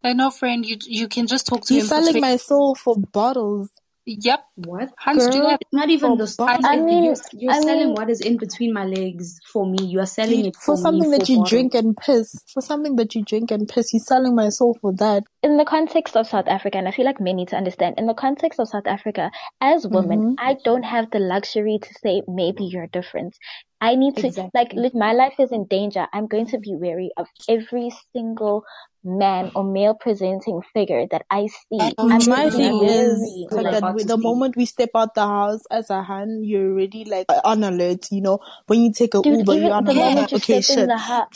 I know friend you you can just talk to You're him. selling my soul for bottles. Yep. What? Hans Girl, do that. Not even the stuff. I mean, you're, you're I selling mean, what is in between my legs for me. You are selling it for, for something that for you bottle. drink and piss. For something that you drink and piss. You're selling my soul for that. In the context of South Africa, and I feel like many need to understand, in the context of South Africa, as women, mm-hmm. I don't have the luxury to say maybe you're different. I need to exactly. like my life is in danger. I'm going to be wary of every single man or male presenting figure that I see. And my thing is like that the moment we step out the house as a hand, you're already like on alert. You know, when you take a Dude, Uber, you're on the alert. Okay, shit,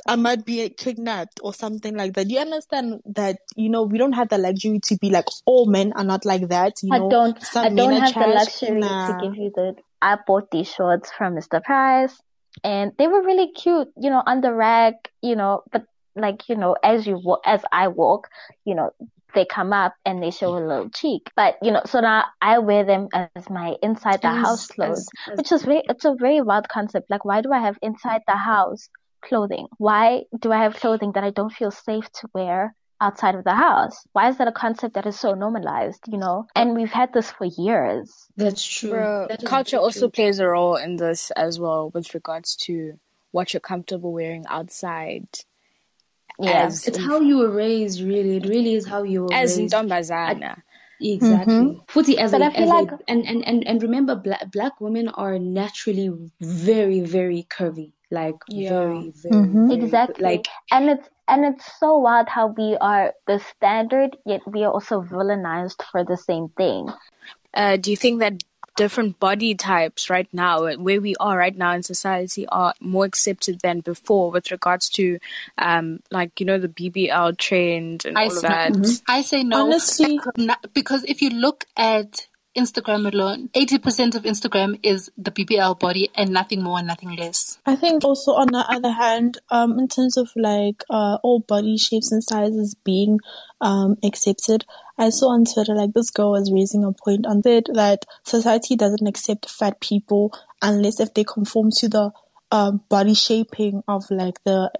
I might be kidnapped or something like that. You understand that? You know, we don't have the luxury to be like, all men are not like that. You know, I don't. I don't have the luxury nah. to give you the. I bought these shorts from Mr. Price and they were really cute, you know, on the rack, you know, but like, you know, as you walk, as I walk, you know, they come up and they show a mm-hmm. little cheek. But, you know, so now I wear them as my inside the house clothes, as, as, which is very, it's a very wild concept. Like, why do I have inside the house clothing? Why do I have clothing that I don't feel safe to wear outside of the house. Why is that a concept that is so normalized, you know? And we've had this for years. That's true. Bro, that culture also plays a role in this as well with regards to what you're comfortable wearing outside. Yeah, it's how you were raised, really. It really is how you were as raised. As Ntombazana. Exactly. Mhm. Futhi as But a, I feel as like- a, and, and, and, and remember black, black women are naturally very, very curvy. Like Yeah. very, very, Mhm. very, Exactly. like and it's and it's so wild how we are the standard, yet we are also villainized for the same thing. Uh, do you think that different body types right now, where we are right now in society, are more accepted than before with regards to, um, like you know, the BBL trend and I all of that? I say no. Honestly- because if you look at Instagram alone, 80% of Instagram is the BBL body and nothing more and nothing less. I think also on the other hand, um, in terms of like uh, all body shapes and sizes being um, accepted, I saw on Twitter like this girl was raising a point on it that society doesn't accept fat people unless if they conform to the um, body shaping of like the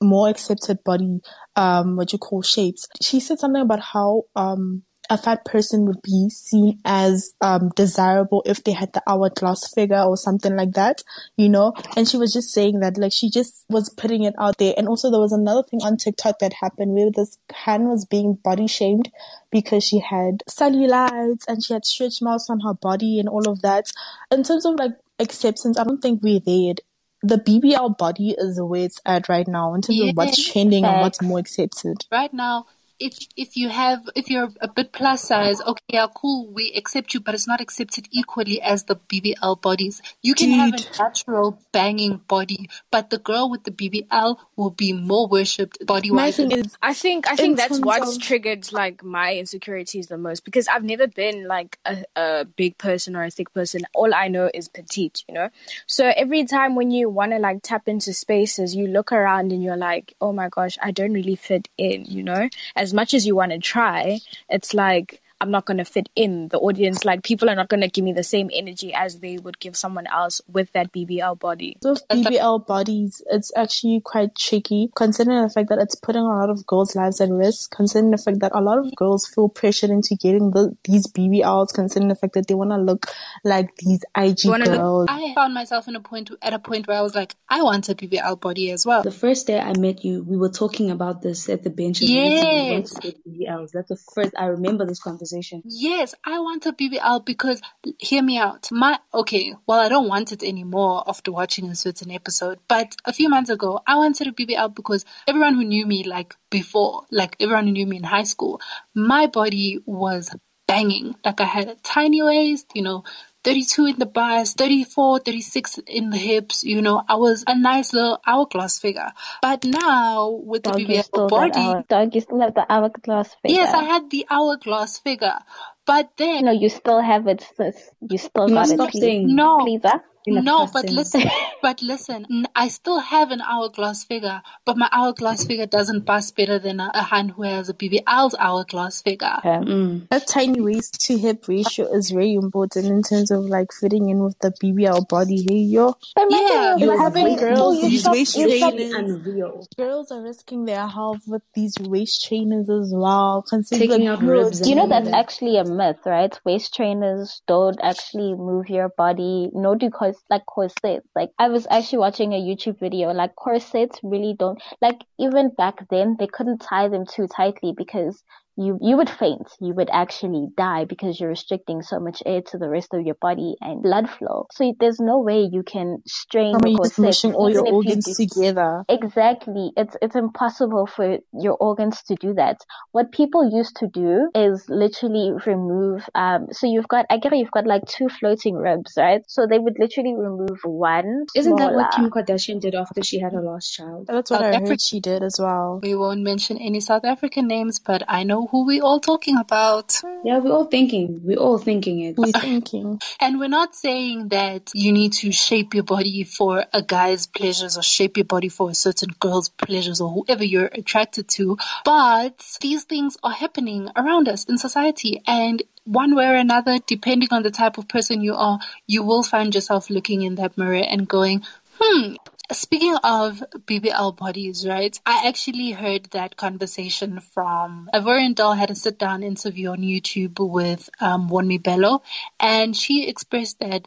more accepted body um what you call shapes. She said something about how um a fat person would be seen as um desirable if they had the hourglass figure or something like that, you know? And she was just saying that like she just was putting it out there. And also there was another thing on TikTok that happened where this Han was being body shamed because she had cellulites and she had stretch marks on her body and all of that. In terms of like acceptance, I don't think we're there the BBL body is where it's at right now in terms of what's trending and what's more accepted. Right now, if if you have if you're a bit plus size, okay, yeah, cool, we accept you, but it's not accepted equally as the BBL bodies. You can have a natural banging body, but the girl with the BBL will be more worshipped body My wise. thing is, I think I think that's terms what's of- triggered like my insecurities the most because I've never been like a, a big person or a thick person. All I know is petite, you know. So every time when you want to like tap into spaces, you look around and you're like, oh my gosh, I don't really fit in, you know. As much as you want to try, it's like I'm not going to fit in. The audience, like people are not going to give me the same energy as they would give someone else with that BBL body. those BBL bodies, it's actually quite tricky considering the fact that it's putting a lot of girls' lives at risk, considering the fact that a lot of girls feel pressured into getting the, these BBLs, considering the fact that they want to look like these IG wanna look- girls. I found myself in a point at a point where I was like, I want a BBL body as well. the first day I met you, we were talking about this at the bench. and we Yes. to get BBLs. That's the first I remember this conversation. Yes, I want a BBL because hear me out. My okay, well I don't want it anymore after watching a certain episode, but a few months ago I wanted a BBL because everyone who knew me like before, like everyone who knew me in high school, my body was banging. Like I had a tiny waist, you know, 32 in the bust, 34, 36 in the hips, you know, I was a nice little hourglass figure. But now with the Dog, BBL body, hour, dog, you still have the hourglass figure. yes, I had the hourglass figure. But then No, you still have it, sis. You still You got it. please. No. Please, huh? You're not No, but listen, but listen, n- I still have an hourglass figure, but my hourglass figure doesn't bust better than a, a hand who has a BBL's hourglass figure. Okay. Mm. That tiny waist to hip ratio is very important in terms of like fitting in with the BBL body. Hey, yo, Yeah, thing is, you like, having girls, so you these waist trainers. Unreal. girls are risking their health with these waist trainers as well. Considering Taking like, out ribs Do you know that's actually a myth, right? Waist trainers don't actually move your body, nor do like corsets. Like I was actually watching a YouTube video, like corsets really don't like even back then they couldn't tie them too tightly because you you would faint. You would actually die because you're restricting so much air to the rest of your body and blood flow. So there's no way you can strain I the mean, you're just all your even if you organs together. Exactly. It's it's impossible for your organs to do that. What people used to do is literally remove um so you've got I get it, you've got like two floating ribs, right? So they would literally remove one Isn't that what Kim Kardashian did after she had her last child? That's what South I heard Africa- she did as well. We won't mention any South African names, but I know who we all talking about. Yeah, we're all thinking. We're all thinking it. We're thinking. And we're not saying that you need to shape your body for a guy's pleasures or shape your body for a certain girl's pleasures or whoever you're attracted to. But these things are happening around us in society. And one way or another, depending on the type of person you are, you will find yourself looking in that mirror and going, hmm, Speaking of BBL bodies, right? I actually heard that conversation from Ivorian Doll had a sit down interview on YouTube with um, Wunmi Bello, and she expressed that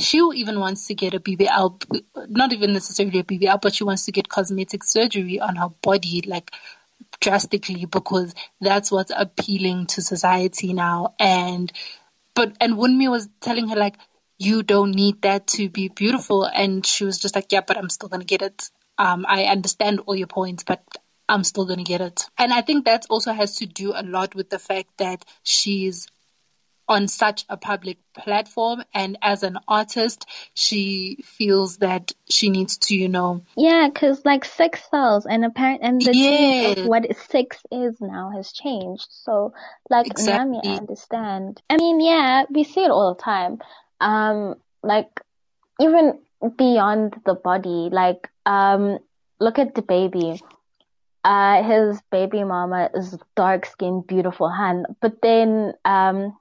she even wants to get a BBL, not even necessarily a BBL, but she wants to get cosmetic surgery on her body, like drastically because that's what's appealing to society now. And but and Wunmi was telling her like, you don't need that to be beautiful, and she was just like, yeah, but I'm still gonna get it. Um, I understand all your points, but I'm still gonna get it. And I think that also has to do a lot with the fact that she's on such a public platform and as an artist she feels that she needs to you know yeah because like sex sells and apparent and the yeah. of what sex is now has changed so like exactly. Nami, I understand I mean yeah we see it all the time um like even beyond the body like um look at DaBaby uh his baby mama is dark skinned beautiful hand. But then um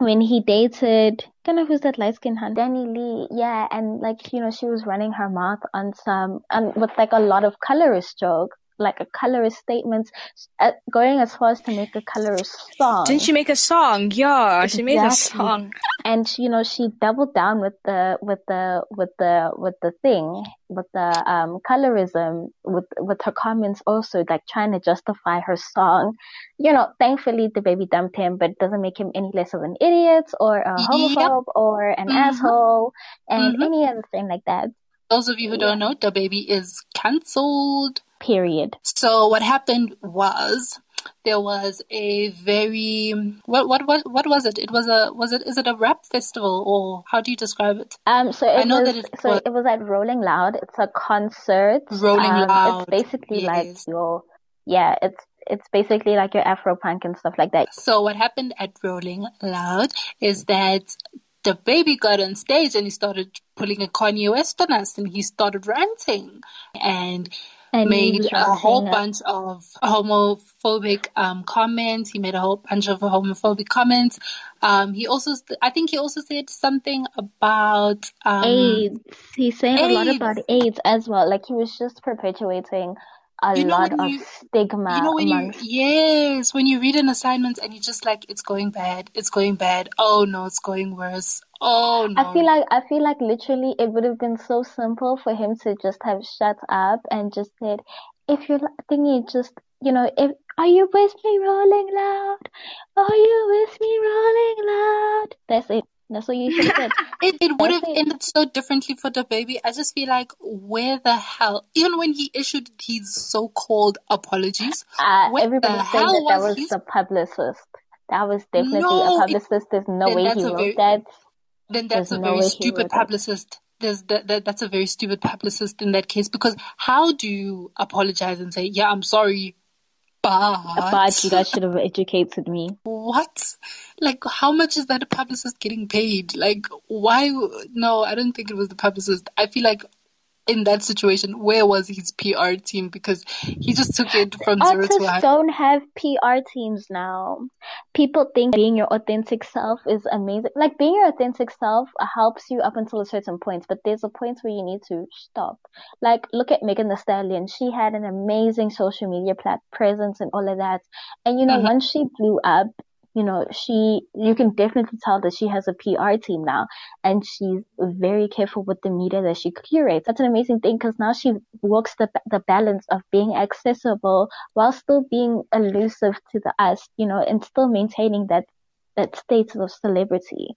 when he dated, kind of who's that light skinned hand? lee yeah, and like, you know, she was running her mouth on some, and with like a lot of colorist joke like a colorist statement, uh, going as far as to make a colorist song. Didn't she make a song? Yeah, exactly. she made a song. And you know, she doubled down with the with the with the with the thing with the um colorism with with her comments also like trying to justify her song. You know, thankfully the baby dumped him, but it doesn't make him any less of an idiot or a homophobe yep. or an mm-hmm. asshole and mm-hmm. any other thing like that. Those of you who yeah. don't know, DaBaby is cancelled period. So what happened was there was a very what what what what was it? It was a was it is it a rap festival or how do you describe it? Um, so I know was, that it so was, it was at Rolling Loud. It's a concert. Rolling um, Loud. It's basically yes. like your yeah. It's it's basically like your Afro punk and stuff like that. So what happened at Rolling Loud is that DaBaby got on stage and he started pulling a Kanye West on us and he started ranting and and made a whole bunch of homophobic um, comments. He made a whole bunch of homophobic comments. Um, he also, I think he also said something about um, AIDS. He's saying AIDS. a lot about AIDS as well. Like he was just perpetuating a you know, lot of you, stigma. You know when amongst... you yes, when you read an assignment and you're just like it's going bad, it's going bad. Oh no, it's going worse. Oh no. I feel like I feel like literally it would have been so simple for him to just have shut up and just said, if you're thinking just you know, if are you with me rolling loud? Are you with me rolling loud? That's it. That's what you should have said. it it would have ended so differently for DaBaby. I just feel like where the hell even when he issued his so called apologies, uh, everybody said that that was his... the publicist. That was definitely no, a publicist. There's no way he wrote very, that then that's There's a no very stupid publicist. There's that, that that's a very stupid publicist in that case because how do you apologize and say, "Yeah, I'm sorry, but but you guys should have educated me." What? Like, how much is that a publicist getting paid? Like, why? No, I don't think it was the publicist. I feel like in that situation, where was his PR team? Because he just took it from Artists zero to one. don't have PR teams now. People think being your authentic self is amazing. Like being your authentic self helps you up until a certain point, but there's a point where you need to stop. Like look at Megan Thee Stallion. She had an amazing social media plat- presence and all of that. And you know, mm-hmm. once she blew up, you know, she, you can definitely tell that she has a PR team now and she's very careful with the media that she curates. That's an amazing thing because now she works the, the balance of being accessible while still being elusive to the us, you know, and still maintaining that, that status of celebrity.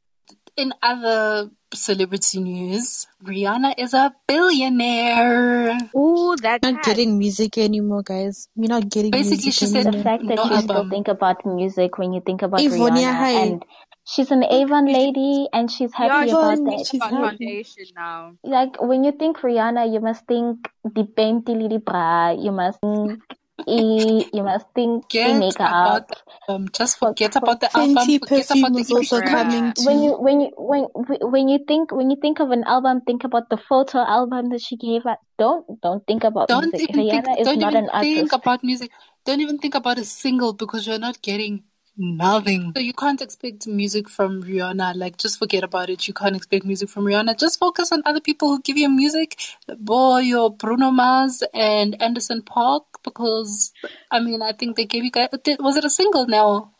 In other celebrity news, Rihanna is a billionaire. Ooh, that's not getting music anymore, guys. You're not getting Basically, she said the fact that no you album. still think about music when you think about Rihanna and she's an Avon lady and she's happy yeah, about that. She's foundation now. Like when you think Rihanna, you must think the painty Bentley Bra. You must think you must think Get makeup. About, um, just forget about the album. Forget about the also coming when you when you when when you think when you think of an album, think about the photo album that she gave us. Don't don't think about don't music. Even Rihanna think, is don't not even an think about music. Don't even think about a single because you're not getting nothing. So you can't expect music from Rihanna. Like, just forget about it. You can't expect music from Rihanna. Just focus on other people who give you music. Boy, your Bruno Mars and Anderson .Paak, because I mean, I think they gave you guys. Was it a single now?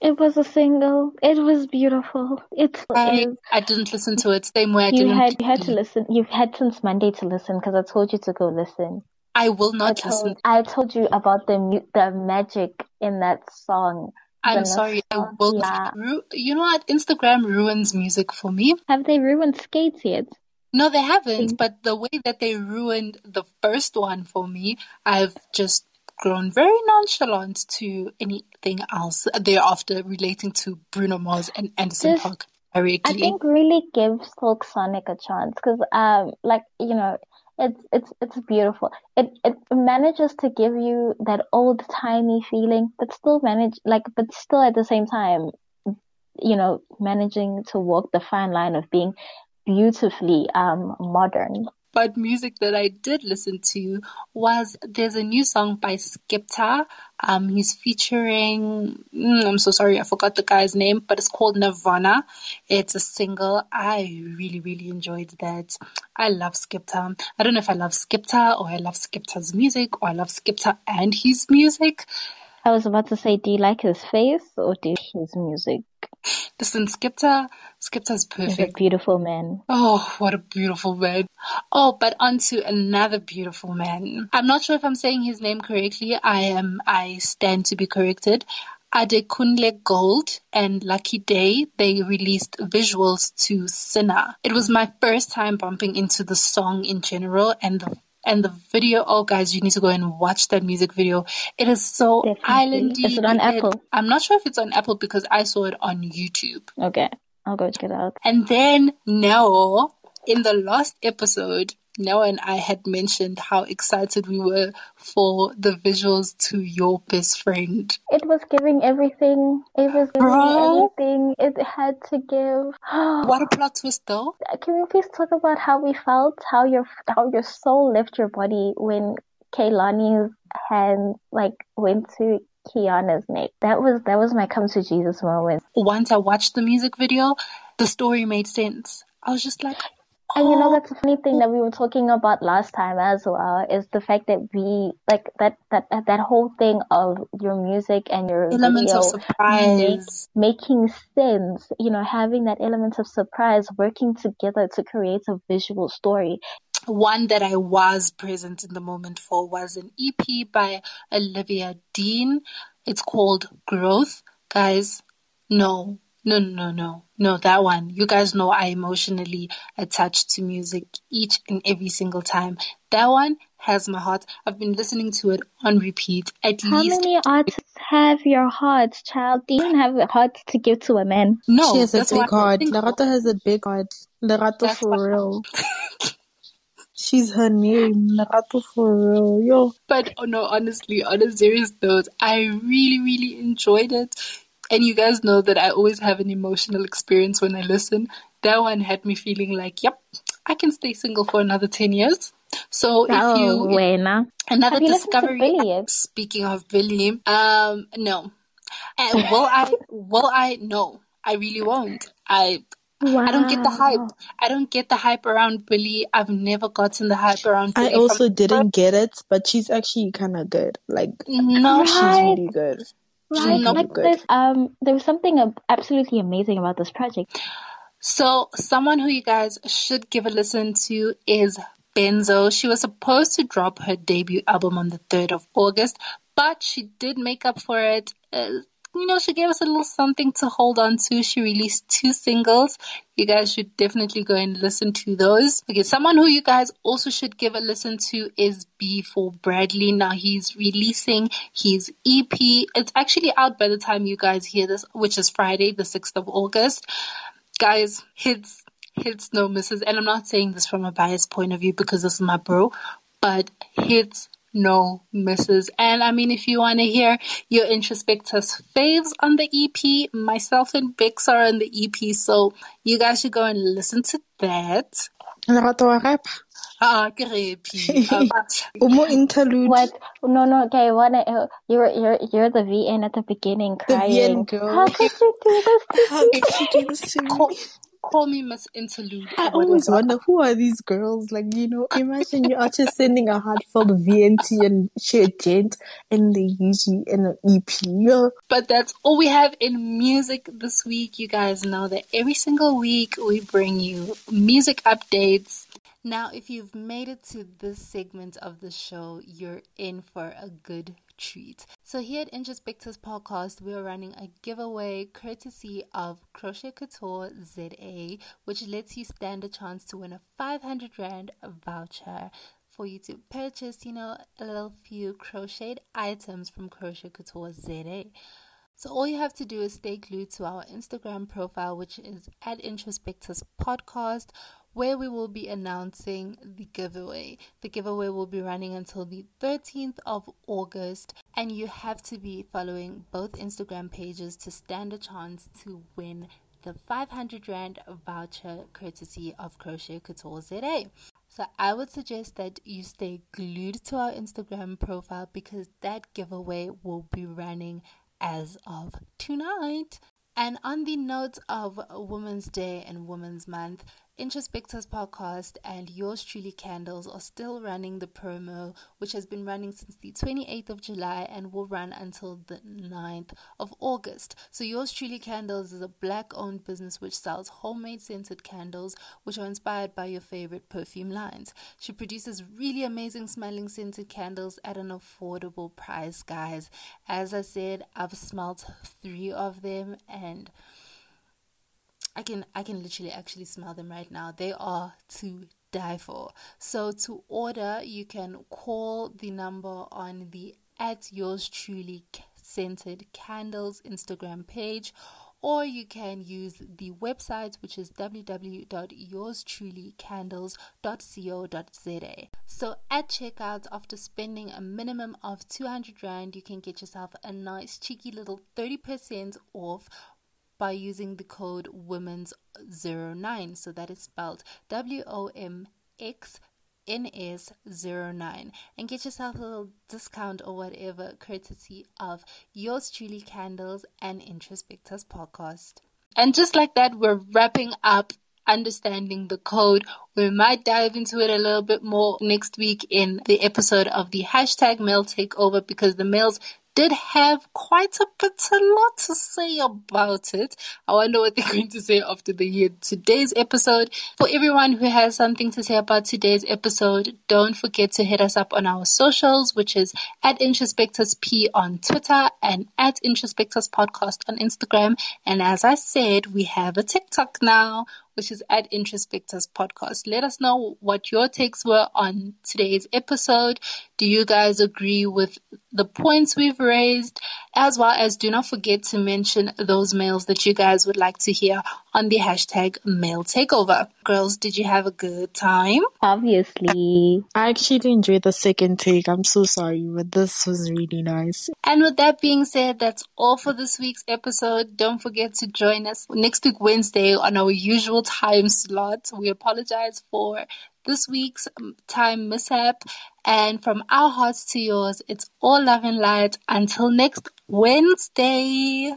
It was a single. It was beautiful. It's. I, I didn't listen to it. Same way I you didn't. Had, you had to listen. You've had since Monday to listen because I told you to go listen. I will I not told, listen. I told you about the the magic in that song. I'm sorry, I will. nostalgia. Ru- you know what? Instagram ruins music for me. Have they ruined skates yet? No, they haven't. But the way that they ruined the first one for me, I've just grown very nonchalant to anything else thereafter relating to Bruno Mars and Anderson .Paak I think really give Silk Sonic a chance because um like you know it's it's it's beautiful. It it manages to give you that old timey feeling, but still manage like but still at the same time, you know, managing to walk the fine line of being beautifully um modern. But music that I did listen to was there's a new song by Skepta. Um, he's featuring. Mm, I'm so sorry, I forgot the guy's name, but it's called Nirvana. It's a single. I really, really enjoyed that. I love Skepta. I don't know if I love Skepta or I love Skepta's music or I love Skepta and his music. I was about to say, do you like his face or do you like his music? Listen, Skepta, Skepta's He's a perfect. beautiful man. Oh, what a beautiful man. Oh, but on to another beautiful man. I'm not sure if I'm saying his name correctly. I am, I stand to be corrected. Adekunle Gold and Lucky Daye, they released visuals to Sinner. It was my first time bumping into the song in general and the and the video, oh guys, you need to go and watch that music video. It is so Definitely. islandy. Is it on Apple? I'm not sure if it's on Apple because I saw it on YouTube. Okay, I'll go check it out. And then now, in the last episode, Noah and I had mentioned how excited we were for the visuals to your best friend. It was giving everything. It was giving Bro. everything it had to give. What a plot twist though. Can we please talk about how we felt, how your how your soul left your body when Kaylani's hand like went to Kiana's neck? That was that was my come to Jesus moment. Once I watched the music video, the story made sense. I was just like, And you know that's the funny thing that we were talking about last time as well is the fact that we like that that that, that whole thing of your music and your elements of surprise. making sense, you know, having that element of surprise working together to create a visual story. One that I was present in the moment for was an EP by Olivia Dean. It's called Growth. Guys, no, no, no, no, no, that one. You guys know I emotionally attached to music each and every single time. That one has my heart. I've been listening to it on repeat at How least. many artists have your heart, child? Do you even have a heart to give to a man? No, she has a big heart. think. Lerato has a big heart. Lerato for what- real. She's her name. Lerato for real. Yo. But oh no, honestly, on a serious note, I really, really enjoyed it. And you guys know that I always have an emotional experience when I listen. That one had me feeling like, yep, I can stay single for another 10 years. So if Oh, you, buena. another you discovery, speaking of Billy, um, no. And will I, will I? No, I really won't. I, I don't get the hype. I don't get the hype around Billy. I've never gotten the hype around I Billy. from- also didn't get it, but she's actually kind of good. Like, no, she's Right. really good. Right, No, like good. this, um, there was something absolutely amazing about this project. So, someone who you guys should give a listen to is Benzo. She was supposed to drop her debut album on the 3rd of August, but she did make up for it. Uh, you know, she gave us a little something to hold on to. She released two singles. You guys should definitely go and listen to those. Okay, someone who you guys also should give a listen to is B4 Bradley. Now he's releasing his EP. It's actually out by the time you guys hear this, which is Friday, the 6th of August guys, hits, hits, no misses. And I'm not saying this from a biased point of view because this is my bro, but hits, no misses. And I mean, if you want to hear your introspectus faves on the EP, myself and Bix are on the EP, so you guys should go and listen to that. Lerato wa rap. Ah, creepy. Um, Umo interlude. What? No, no, okay, what, uh, you're, you're, you're the VN at the beginning The. VN girl. How could you do this to How could she do this to me? Call me Miss Interlude. I always wonder who are these girls? Like, you know, imagine you are just sending a heartfelt VNT and shit gent and they usually in an EP. But that's all we have in music this week. You guys know that every single week we bring you music updates. Now, if you've made it to this segment of the show, you're in for a good treat. So, here at Introspectus Podcast, we are running a giveaway courtesy of Crochet Couture ZA, which lets you stand a chance to win a 500 Rand voucher for you to purchase, you know, a little few crocheted items from Crochet Couture ZA. So all you have to do is stay glued to our Instagram profile, which is at Introspectus Podcast, where we will be announcing the giveaway. The giveaway will be running until the 13th of August, and you have to be following both Instagram pages to stand a chance to win the 500 Rand voucher courtesy of Crochet Couture ZA. So I would suggest that you stay glued to our Instagram profile because that giveaway will be running as of tonight. And on the note of Women's Day and Women's Month, Introspectus podcast and yours truly candles are still running the promo, which has been running since the 28th of July and will run until the 9th of August. So, yours truly candles is a black owned business which sells homemade scented candles which are inspired by your favorite perfume lines. She produces really amazing smelling scented candles at an affordable price, guys. As I said, I've smelt three of them and I can I can literally actually smell them right now. They are to die for. So to order, you can call the number on the at yours truly scented candles Instagram page or you can use the website which is www.yourstrulycandles.co.za. So at checkout after spending a minimum of 200 rand you can get yourself a nice cheeky little 30% off by using the code women's 09 so that is spelled W O M X NS 09 and get yourself a little discount or whatever courtesy of yours truly candles and introspectus podcast. And just like that we're wrapping up understanding the code. We might dive into it a little bit more next week in the episode of the hashtag mail takeover because the mails did have quite a bit a lot to say about it. I wonder what they're going to say after the hear today's episode. For everyone who has something to say about today's episode, don't forget to hit us up on our socials, which is at Introspectus P on Twitter and at Introspectus Podcast on Instagram. And as I said, we have a TikTok now which is at Introspectus Podcast. Let us know what your takes were on today's episode. Do you guys agree with the points we've raised? As well as do not forget to mention those mails that you guys would like to hear on the hashtag mail takeover. Girls, did you have a good time? Obviously. I actually enjoyed the second take. I'm so sorry, but this was really nice. And with that being said, that's all for this week's episode. Don't forget to join us next week, Wednesday, on our usual time slot. We apologize for this week's um, time mishap. And from our hearts to yours, it's all love and light. Until next Wednesday.